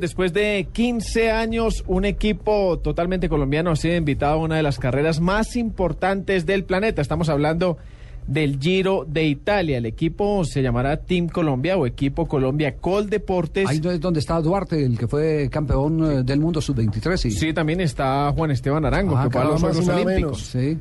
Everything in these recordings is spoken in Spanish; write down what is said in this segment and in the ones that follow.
Después de 15 años, un equipo totalmente colombiano ha sido invitado a una de las carreras más importantes del planeta. Estamos hablando del Giro de Italia. El equipo se llamará Team Colombia o Equipo Colombia Col Deportes. Ahí es donde está Duarte, el que fue campeón eh, del mundo sub-23. Sí. Sí, también está Juan Esteban Arango, Ah, que fue a los Juegos Olímpicos. Sí.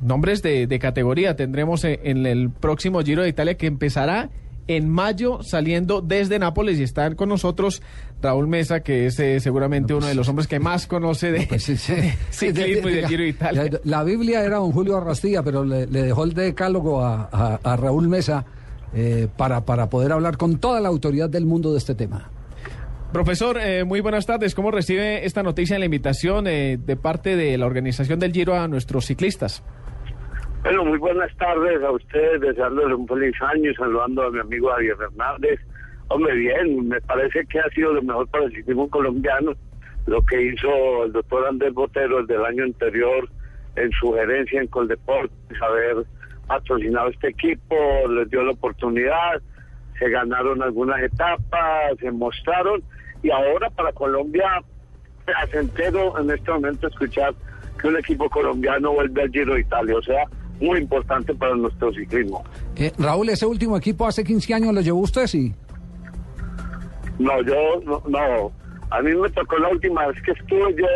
Nombres de, de categoría tendremos en, en el próximo Giro de Italia que empezará en mayo saliendo desde Nápoles y están con nosotros Raúl Mesa, que es eh, seguramente uno de los hombres que más conoce de, Pues sí, sí. de ciclismo y del Giro de Italia. La, la Biblia era don Julio Arrastía, pero le, le dejó el decálogo a, a- a Raúl Mesa eh, para, para poder hablar con toda la autoridad del mundo de este tema. Profesor, eh, muy buenas tardes. ¿Cómo recibe esta noticia, la invitación de parte de la organización del Giro a nuestros ciclistas? Bueno, muy buenas tardes a ustedes, deseándoles un feliz año y saludando a mi amigo Javier Hernández. Hombre, bien, me parece que ha sido lo mejor para el ciclismo colombiano, lo que hizo el doctor Andrés Botero el del año anterior en su gerencia en Coldeportes, haber patrocinado este equipo, les dio la oportunidad, se ganaron algunas etapas, se mostraron, y ahora para Colombia, placentero en este momento escuchar que un equipo colombiano vuelve al Giro de Italia, o sea, muy importante para nuestro ciclismo. Eh, Raúl, ese último equipo hace 15 años lo llevó usted, sí. No, yo, no, no, a mí me tocó la última vez que estuve yo,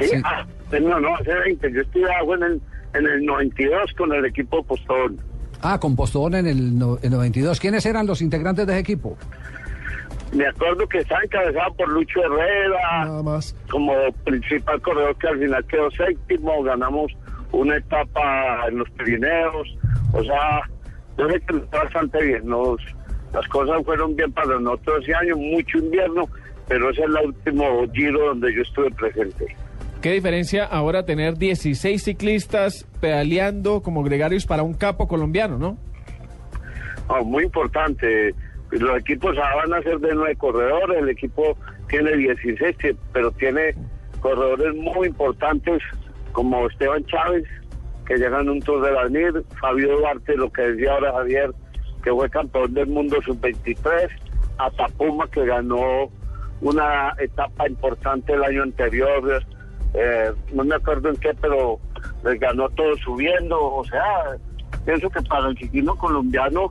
sí, Sí. ah, no, no, hace 20, yo estuve en el, en el 92 con el equipo Postón. Ah, con Postón en el, no- en 92. ¿Quiénes eran los integrantes de ese equipo? Me acuerdo que estaba encabezado por Lucho Herrera, Nada más. como principal corredor que al final quedó séptimo, ganamos una etapa en los Pirineos, o sea, yo sé que fue bastante bien, nos, las cosas fueron bien para nosotros ese año, mucho invierno, pero ese es el último giro donde yo estuve presente. ¿Qué diferencia ahora tener 16 ciclistas pedaleando como gregarios para un capo colombiano, no? No, muy importante. Los equipos ahora van a ser de nueve corredores, el equipo tiene 16, que- pero tiene corredores muy importantes como Esteban Chávez, que llegan un Tour de la NIR, Fabio Duarte, lo que decía ahora Javier, que fue campeón del mundo sub-23, Atapuma, que ganó una etapa importante el año anterior, eh, no me acuerdo en qué, pero les ganó todo subiendo, o sea, pienso que para el ciclismo colombiano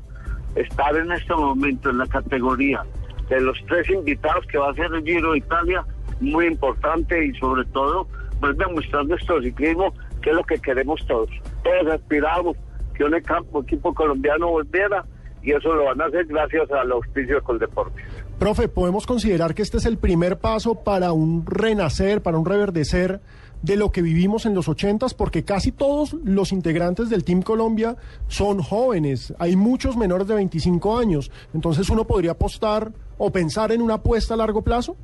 estar en este momento en la categoría de los tres invitados que va a ser el Giro de Italia, muy importante y sobre todo vuelve a mostrar nuestro ciclismo, que es lo que queremos todos. Todos aspiramos que un equipo, equipo colombiano volviera y eso lo van a hacer gracias al auspicio con deporte. Profe, ¿podemos considerar que este es el primer paso para un renacer, para un reverdecer de lo que vivimos en los ochentas? Porque casi todos los integrantes del Team Colombia son jóvenes. Hay muchos menores de 25 años. Entonces, ¿uno podría apostar o pensar en una apuesta a largo plazo?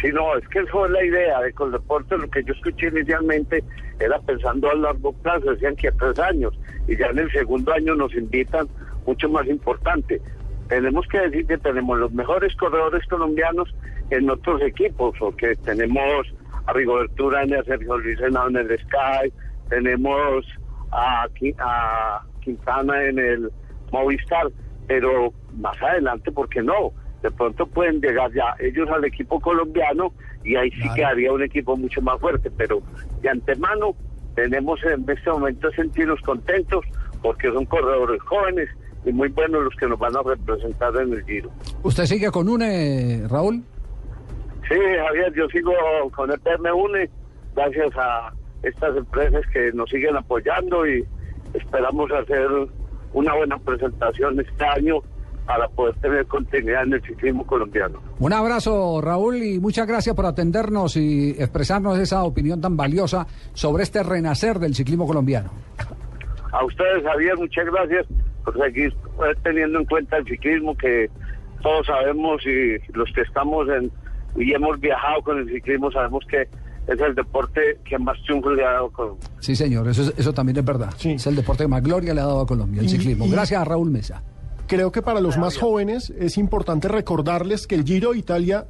Sí, no, es que eso es la idea de Coldeporte. Lo que yo escuché inicialmente era pensando a largo plazo, decían que a tres años, y ya en el segundo año nos invitan, mucho más importante. Tenemos que decir que tenemos los mejores corredores colombianos en otros equipos, porque tenemos a Rigoberto Urán y a Sergio Luis Henao en el Sky, tenemos a, a Quintana en el Movistar, pero más adelante, ¿por qué no? De pronto pueden llegar ya ellos al equipo colombiano y ahí sí Claro. quedaría un equipo mucho más fuerte, pero de antemano tenemos en este momento sentirnos contentos porque son corredores jóvenes y muy buenos los que nos van a representar en el Giro. ¿Usted sigue con UNE, Raúl? Sí, Javier, yo sigo con el PMUNE gracias a estas empresas que nos siguen apoyando y esperamos hacer una buena presentación este año para poder tener continuidad en el ciclismo colombiano. Un abrazo, Raúl, y muchas gracias por atendernos y expresarnos esa opinión tan valiosa sobre este renacer del ciclismo colombiano. A ustedes, Javier, muchas gracias por seguir eh, teniendo en cuenta el ciclismo que todos sabemos y los que estamos en y hemos viajado con el ciclismo sabemos que es el deporte que más triunfos le ha dado con Sí, señor, eso, es- eso también es verdad. Sí. Es el deporte que más gloria le ha dado a Colombia, el Y- ciclismo. y- Gracias a Raúl Mesa. Creo que para los más jóvenes es importante recordarles que el Giro de Italia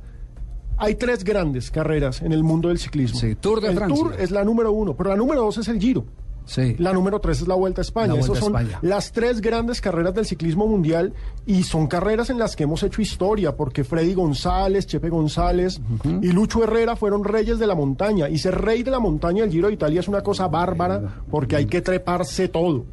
hay tres grandes carreras en el mundo del ciclismo. Sí, Tour de el Francia. Tour es la número uno, pero la número dos es el Giro. Sí. La número tres es la Vuelta a España. Esas son España. las tres grandes carreras del ciclismo mundial y son carreras en las que hemos hecho historia porque Freddy González, Chepe González y Lucho Herrera fueron reyes de la montaña y ser rey de la montaña del Giro de Italia es una cosa bárbara porque hay que treparse todo.